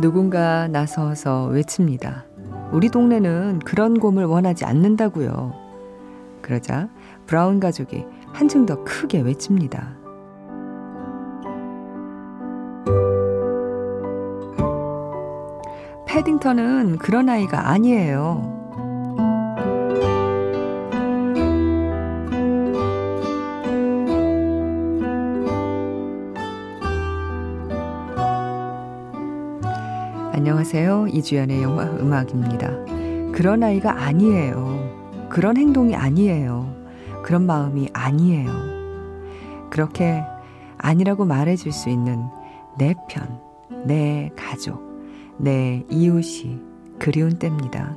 누군가 나서서 외칩니다. 우리 동네는 그런 곰을 원하지 않는다고요. 그러자 브라운 가족이 한층 더 크게 외칩니다. 패딩턴은 그런 아이가 아니에요. 안녕하세요. 이주연의 영화 음악입니다. 그런 아이가 아니에요. 그런 행동이 아니에요. 그런 마음이 아니에요. 그렇게 아니라고 말해줄 수 있는 내 편, 내 가족, 내 이웃이 그리운 때입니다.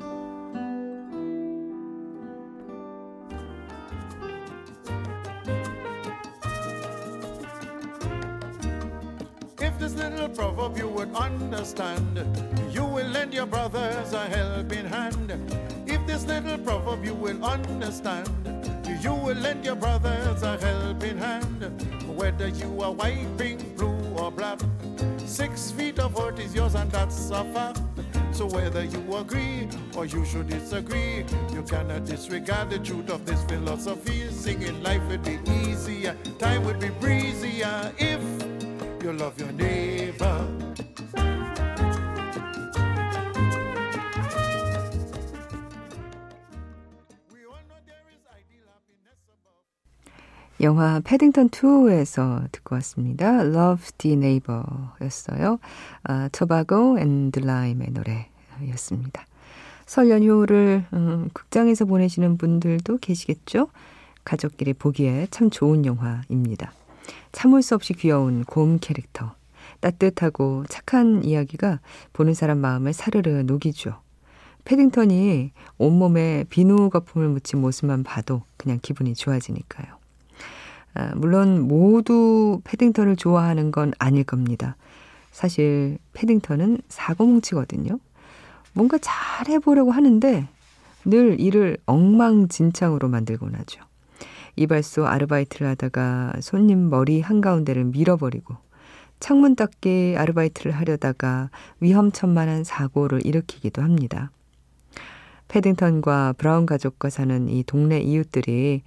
Brothers a helping hand. If this little proverb you will understand. You will lend your brothers a helping hand. Whether you are white, pink, blue, or black. Six feet of earth is yours, and that's a fact. So whether you agree or you should disagree, you cannot disregard the truth of this philosophy. Singing life would be easier, time would be breezier if you love your neighbor. 영화 패딩턴 2에서 듣고 왔습니다. Love Thy Neighbor 였어요. 아, Tobago and d'Lime의 노래였습니다. 설 연휴를 음, 극장에서 보내시는 분들도 계시겠죠? 가족끼리 보기에 참 좋은 영화입니다. 참을 수 없이 귀여운 곰 캐릭터. 따뜻하고 착한 이야기가 보는 사람 마음을 사르르 녹이죠. 패딩턴이 온몸에 비누 거품을 묻힌 모습만 봐도 그냥 기분이 좋아지니까요. 아, 물론 모두 패딩턴을 좋아하는 건 아닐 겁니다. 사실 패딩턴은 사고뭉치거든요. 뭔가 잘 해보려고 하는데 늘 일을 엉망진창으로 만들곤 하죠. 이발소 아르바이트를 하다가 손님 머리 한가운데를 밀어버리고 창문 닦기 아르바이트를 하려다가 위험천만한 사고를 일으키기도 합니다. 패딩턴과 브라운 가족과 사는 이 동네 이웃들이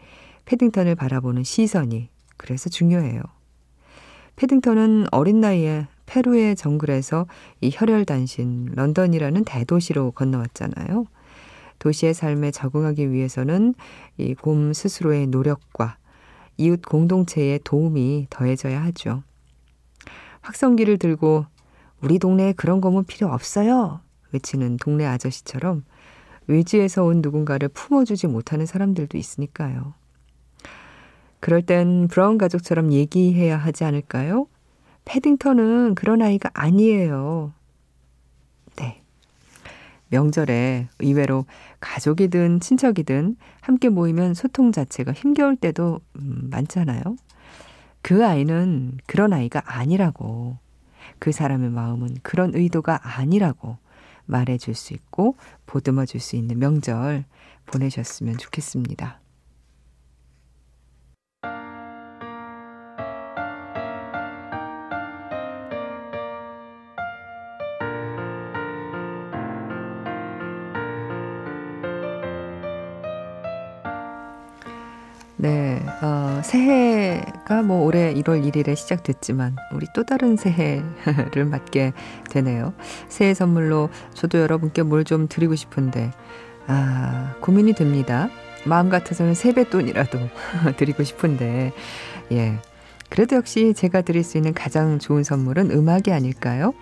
패딩턴을 바라보는 시선이 그래서 중요해요. 패딩턴은 어린 나이에 페루의 정글에서 이 혈혈단신 런던이라는 대도시로 건너왔잖아요. 도시의 삶에 적응하기 위해서는 이 곰 스스로의 노력과 이웃 공동체의 도움이 더해져야 하죠. 확성기를 들고 우리 동네에 그런 곰은 필요 없어요. 외치는 동네 아저씨처럼 외지에서 온 누군가를 품어주지 못하는 사람들도 있으니까요. 그럴 땐 브라운 가족처럼 얘기해야 하지 않을까요? 패딩턴은 그런 아이가 아니에요. 네. 명절에 의외로 가족이든 친척이든 함께 모이면 소통 자체가 힘겨울 때도 음, 많잖아요. 그 아이는 그런 아이가 아니라고. 그 사람의 마음은 그런 의도가 아니라고 말해 줄 수 있고 보듬어 줄 수 있는 명절 보내셨으면 좋겠습니다. 네, 어, 새해가 뭐 올해 1월 1일에 시작됐지만 우리 또 다른 새해를 맞게 되네요. 새해 선물로 저도 여러분께 뭘 좀 드리고 싶은데 아, 고민이 됩니다. 마음 같아서는 세뱃돈이라도 드리고 싶은데 예. 그래도 역시 제가 드릴 수 있는 가장 좋은 선물은 음악이 아닐까요?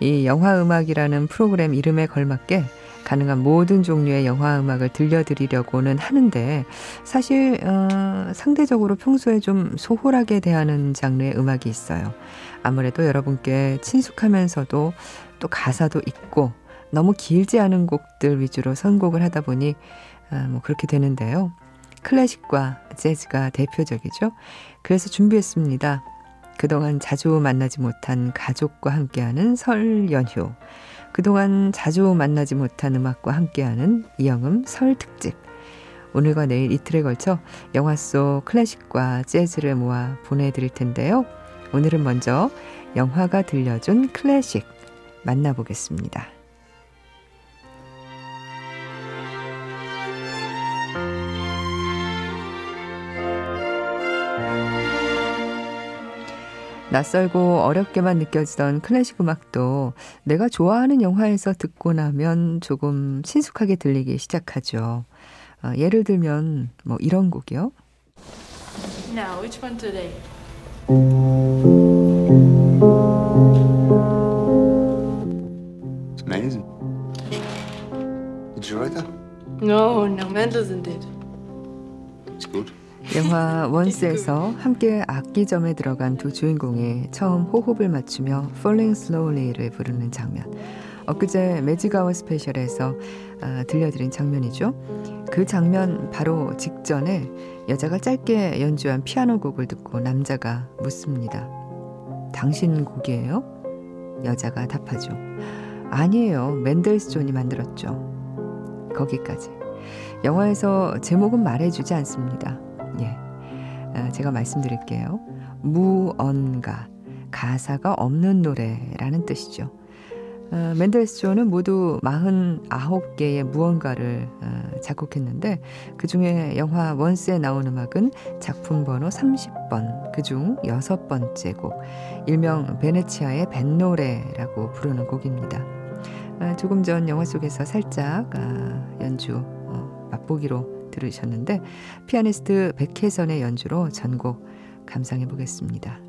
이 영화 음악이라는 프로그램 이름에 걸맞게 가능한 모든 종류의 영화 음악을 들려드리려고는 하는데 사실 어, 상대적으로 평소에 좀 소홀하게 대하는 장르의 음악이 있어요. 아무래도 여러분께 친숙하면서도 또 가사도 있고 너무 길지 않은 곡들 위주로 선곡을 하다 보니 아, 뭐 그렇게 되는데요. 클래식과 재즈가 대표적이죠. 그래서 준비했습니다. 그동안 자주 만나지 못한 가족과 함께하는 설 연휴. 그동안 자주 만나지 못한 음악과 함께하는 이영음 설 특집. 오늘과 내일 이틀에 걸쳐 영화 속 클래식과 재즈를 모아 보내드릴 텐데요. 오늘은 먼저 영화가 들려준 클래식 만나보겠습니다. 낯설고 어렵게만 느껴지던 클래식 음악도 내가 좋아하는 영화에서 듣고 나면 조금 친숙하게 들리기 시작하죠. 어, 예를 들면 뭐 이런 곡이요. Now, which one today? It's amazing. Did you write that? No, no, Mendelssohn did. It's good. 영화 원스에서 함께 악기점에 들어간 두 주인공이 처음 호흡을 맞추며 Falling Slowly를 부르는 장면. 엊그제 매직아워 스페셜에서 어, 들려드린 장면이죠. 그 장면 바로 직전에 여자가 짧게 연주한 피아노 곡을 듣고 남자가 묻습니다. 당신 곡이에요? 여자가 답하죠. 아니에요. 멘델스존이 만들었죠. 거기까지. 영화에서 제목은 말해주지 않습니다. 제가 말씀드릴게요. 무언가, 가사가 없는 노래라는 뜻이죠. 어, 맨델스존은 모두 49개의 무언가를 어, 작곡했는데 그 중에 영화 원스에 나온 음악은 작품 번호 30번 그 중 여섯 번째 곡 일명 베네치아의 뱃노래라고 부르는 곡입니다. 어, 조금 전 영화 속에서 살짝 어, 연주 어, 맛보기로 들으셨는데 피아니스트 백혜선의 연주로 전곡 감상해 보겠습니다.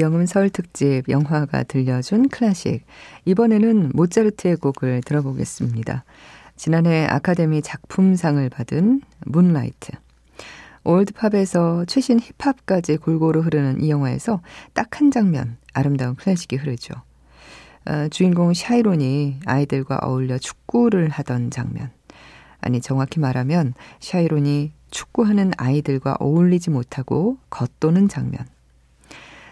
영음 설 특집 영화가 들려준 클래식. 이번에는 모차르트의 곡을 들어보겠습니다. 지난해 아카데미 작품상을 받은 문라이트. old pop에서 최신 힙합까지 골고루 흐르는 이 영화에서 딱 한 장면 아름다운 클래식이 흐르죠. 어, 주인공 샤이론이 아이들과 어울려 축구를 하던 장면. 아니 정확히 말하면 샤이론이 축구하는 아이들과 어울리지 못하고 겉도는 장면.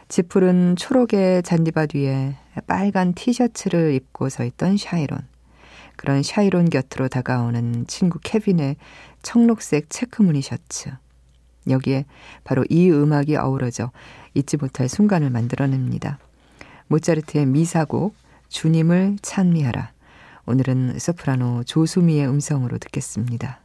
짙푸른 초록의 잔디밭 위에 빨간 티셔츠를 입고 서 있던 샤이론. 그런 샤이론 곁으로 다가오는 친구 케빈의 청록색 체크 무늬 셔츠. 여기에 바로 이 음악이 어우러져 잊지 못할 순간을 만들어냅니다. 모차르트의 미사곡 주님을 찬미하라. 오늘은 소프라노 조수미의 음성으로 듣겠습니다.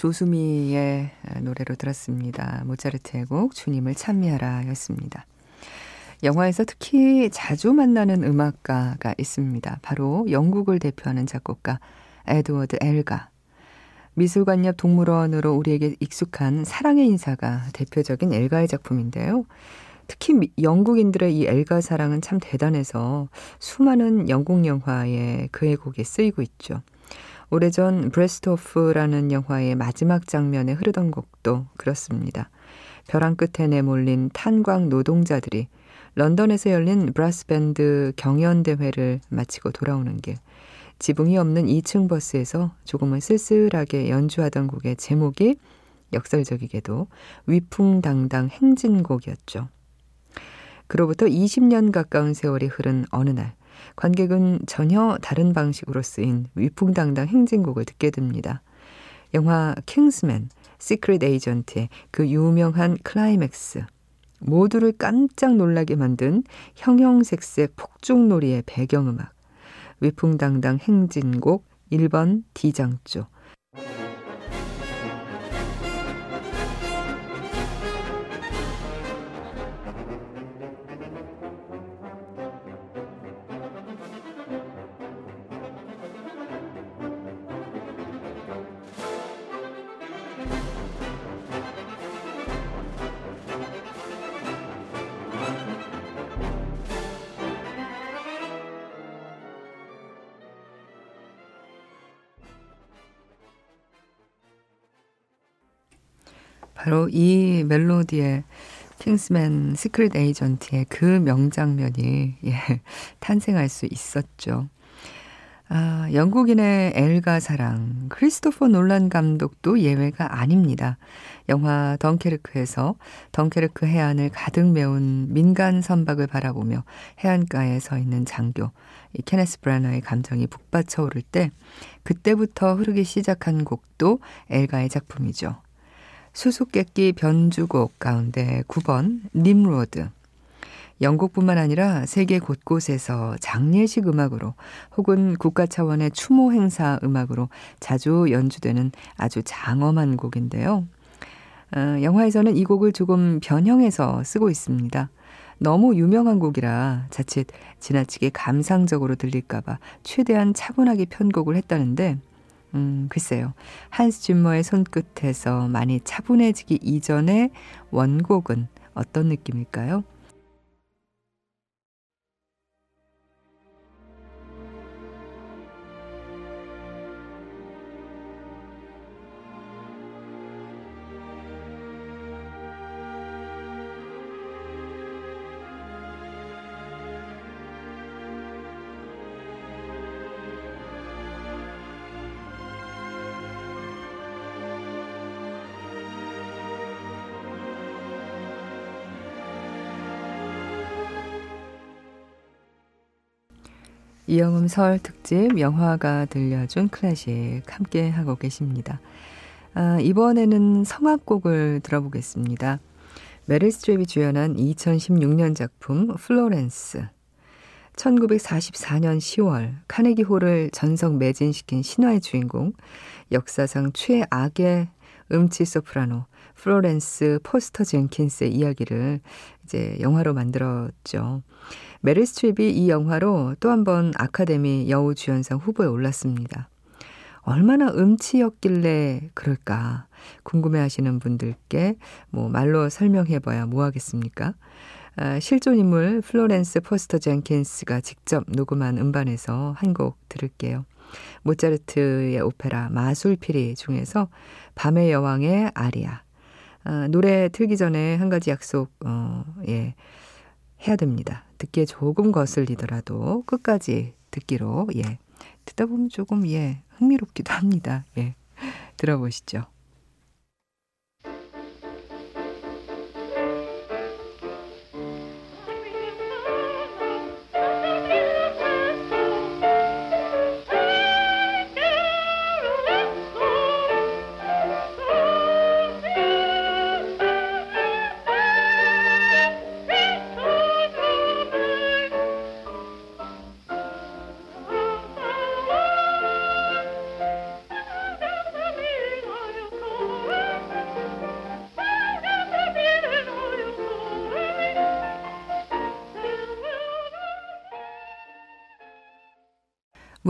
조수미의 노래로 들었습니다. 모차르트의 곡 주님을 찬미하라 였습니다. 영화에서 특히 자주 만나는 음악가가 있습니다. 바로 영국을 대표하는 작곡가 에드워드 엘가. 미술관 옆 동물원으로 우리에게 익숙한 사랑의 인사가 대표적인 엘가의 작품인데요. 특히 영국인들의 이 엘가 사랑은 참 대단해서 수많은 영국 영화에 그의 곡이 쓰이고 있죠. 오래전 브래스드 오프라는 영화의 마지막 장면에 흐르던 곡도 그렇습니다. 벼랑 끝에 내몰린 탄광 노동자들이 런던에서 열린 브라스밴드 경연대회를 마치고 돌아오는 길. 지붕이 없는 2층 버스에서 조금은 쓸쓸하게 연주하던 곡의 제목이 역설적이게도 위풍당당 행진곡이었죠. 그로부터 20년 가까운 세월이 흐른 어느 날, 관객은 전혀 다른 방식으로 쓰인 위풍당당 행진곡을 듣게 됩니다. 영화 킹스맨, 시크릿 에이전트의 그 유명한 클라이맥스. 모두를 깜짝 놀라게 만든 형형색색 폭죽놀이의 배경음악. 위풍당당 행진곡 1번 D장조. 바로 이 멜로디의 킹스맨 시크릿 에이전트의 그 명장면이 예, 탄생할 수 있었죠. 아, 영국인의 엘가 사랑, 크리스토퍼 놀란 감독도 예외가 아닙니다. 영화 덩케르크에서 덩케르크 해안을 가득 메운 민간 선박을 바라보며 해안가에 서 있는 장교, 이 케네스 브라너의 감정이 북받쳐 오를 때, 그때부터 흐르기 시작한 곡도 엘가의 작품이죠. 수수께끼 변주곡 가운데 9번 님로드. 영국뿐만 아니라 세계 곳곳에서 장례식 음악으로 혹은 국가 차원의 추모 행사 음악으로 자주 연주되는 아주 장엄한 곡인데요. 어, 영화에서는 이 곡을 조금 변형해서 쓰고 있습니다. 너무 유명한 곡이라 자칫 지나치게 감상적으로 들릴까봐 최대한 차분하게 편곡을 했다는데 음, 글쎄요. 한스 짐머의 손끝에서 많이 차분해지기 이전의 원곡은 어떤 느낌일까요? 이영음 설 특집 영화가 들려준 클래식 함께 하고 계십니다. 아, 이번에는 성악곡을 들어보겠습니다. 메릴 스트립이 주연한 2016년 작품 플로렌스. 1944년 10월 카네기 홀을 전석 매진시킨 신화의 주인공, 역사상 최악의 음치 소프라노 플로렌스 포스터 젠킨스의 이야기를 이제 영화로 만들었죠. 메릴 스트립이 이 영화로 또 한 번 아카데미 여우주연상 후보에 올랐습니다. 얼마나 음치였길래 그럴까 궁금해 하시는 분들께 뭐 말로 설명해봐야 뭐 하겠습니까? 아, 실존 인물 플로렌스 포스터 젠킨스가 직접 녹음한 음반에서 한 곡 들을게요. 모차르트의 오페라 마술피리 중에서 밤의 여왕의 아리아. 아, 노래 틀기 전에 한 가지 약속, 어, 예, 해야 됩니다. 듣기에 조금 거슬리더라도 끝까지 듣기로, 예. 듣다 보면 조금, 예, 흥미롭기도 합니다. 예. 들어보시죠.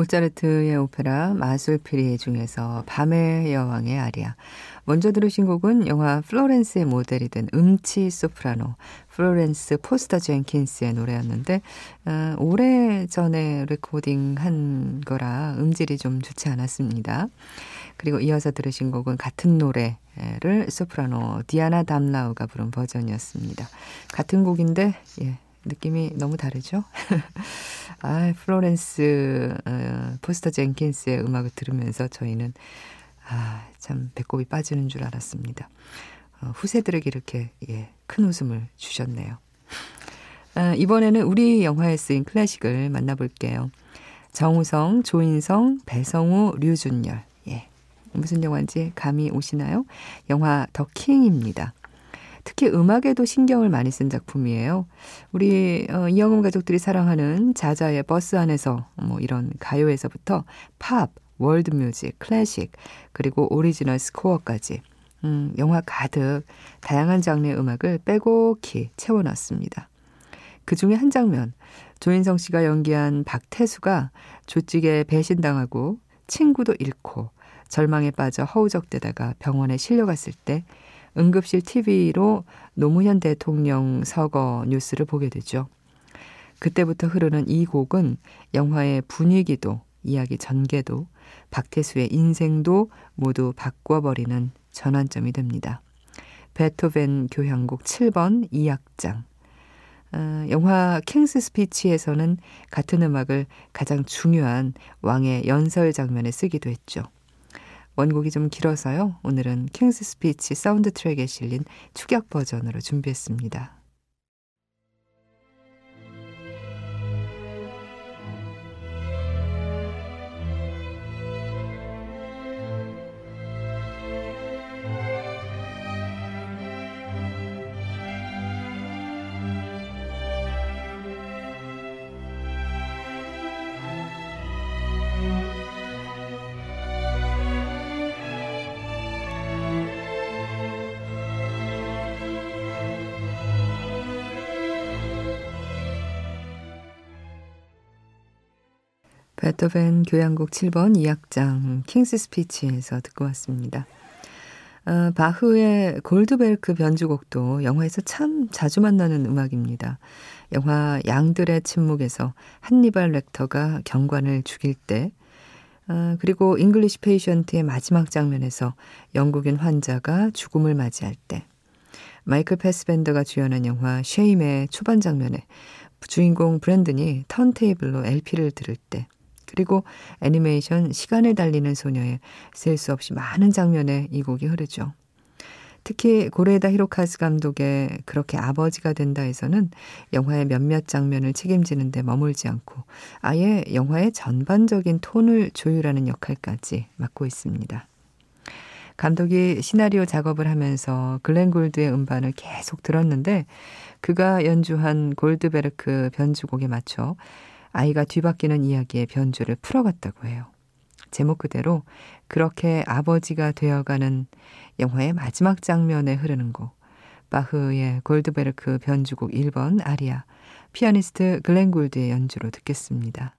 모차르트의 오페라 마술피리 중에서 밤의 여왕의 아리아. 먼저 들으신 곡은 영화 플로렌스의 모델이 된 음치 소프라노 플로렌스 포스터 젠킨스의 노래였는데 어, 오래 전에 레코딩한 거라 음질이 좀 좋지 않았습니다. 그리고 이어서 들으신 곡은 같은 노래를 소프라노 디아나 담라우가 부른 버전이었습니다. 같은 곡인데 예, 느낌이 너무 다르죠? 아, 플로렌스 어, 포스터 젠킨스의 음악을 들으면서 저희는 아, 참 배꼽이 빠지는 줄 알았습니다. 어, 후세들에게 이렇게 예, 큰 웃음을 주셨네요. 아, 이번에는 우리 영화에 쓰인 클래식을 만나볼게요. 정우성, 조인성, 배성우, 류준열. 예. 무슨 영화인지 감이 오시나요? 영화 더 킹입니다. 특히 음악에도 신경을 많이 쓴 작품이에요. 우리 어, 이영음 가족들이 사랑하는 자자의 버스 안에서 뭐 이런 가요에서부터 팝, 월드 뮤직, 클래식, 그리고 오리지널 스코어까지 음, 영화 가득 다양한 장르의 음악을 빼곡히 채워놨습니다. 그 중에 한 장면, 조인성 씨가 연기한 박태수가 조직에 배신당하고 친구도 잃고 절망에 빠져 허우적대다가 병원에 실려갔을 때 응급실 TV로 노무현 대통령 서거 뉴스를 보게 되죠. 그때부터 흐르는 이 곡은 영화의 분위기도 이야기 전개도 박태수의 인생도 모두 바꿔버리는 전환점이 됩니다. 베토벤 교향곡 7번 2악장. 어, 영화 킹스 스피치에서는 같은 음악을 가장 중요한 왕의 연설 장면에 쓰기도 했죠. 원곡이 좀 길어서요. 오늘은 킹스 스피치 사운드 트랙에 실린 축약 버전으로 준비했습니다. 베토벤 교향곡 7번 2악장 킹스 스피치에서 듣고 왔습니다. 어, 바흐의 골드베르크 변주곡도 영화에서 참 자주 만나는 음악입니다. 영화 양들의 침묵에서 한니발 렉터가 경관을 죽일 때, 어, 그리고 잉글리시 페이션트의 마지막 장면에서 영국인 환자가 죽음을 맞이할 때, 마이클 패스밴더가 주연한 영화 쉐임의 초반 장면에 주인공 브랜든이 턴테이블로 LP를 들을 때, 그리고 애니메이션 시간을 달리는 소녀의 셀 수 없이 많은 장면에 이 곡이 흐르죠. 특히 고레다 히로카즈 감독의 그렇게 아버지가 된다에서는 영화의 몇몇 장면을 책임지는 데 머물지 않고 아예 영화의 전반적인 톤을 조율하는 역할까지 맡고 있습니다. 감독이 시나리오 작업을 하면서 글렌 골드의 음반을 계속 들었는데 그가 연주한 골드베르크 변주곡에 맞춰 아이가 뒤바뀌는 이야기의 변주를 풀어갔다고 해요. 제목 그대로 그렇게 아버지가 되어가는 영화의 마지막 장면에 흐르는 곡 바흐의 골드베르크 변주곡 1번 아리아 피아니스트 글렌 골드의 연주로 듣겠습니다.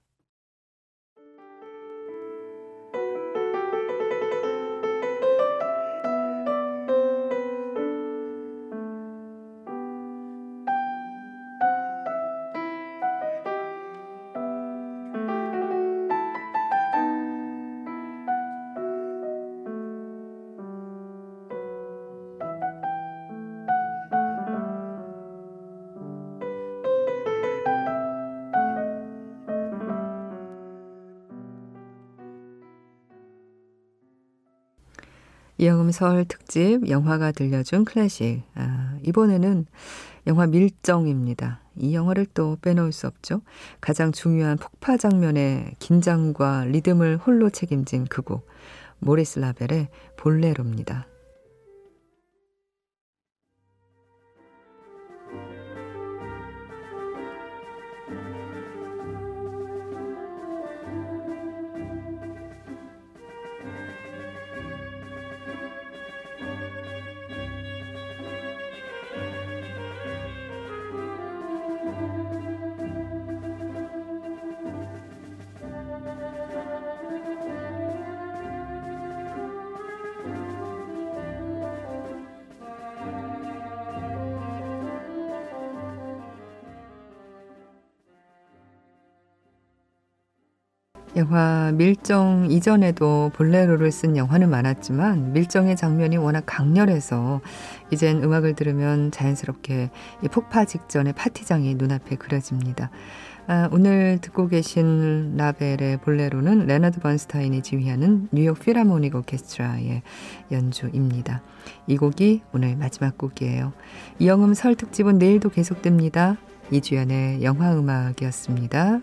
이영음 설 특집 영화가 들려준 클래식. 아, 이번에는 영화 밀정입니다. 이 영화를 또 빼놓을 수 없죠. 가장 중요한 폭파 장면의 긴장과 리듬을 홀로 책임진 그 곡. 모리스 라벨의 볼레로입니다. 영화 밀정 이전에도 볼레로를 쓴 영화는 많았지만 밀정의 장면이 워낙 강렬해서 이젠 음악을 들으면 자연스럽게 이 폭파 직전의 파티장이 눈앞에 그려집니다. 아, 오늘 듣고 계신 라벨의 볼레로는 레나드 번스타인이 지휘하는 뉴욕 필하모닉 오케스트라의 연주입니다. 이 곡이 오늘 마지막 곡이에요. 이영음 설 특집은 내일도 계속됩니다. 이주연의 영화음악이었습니다.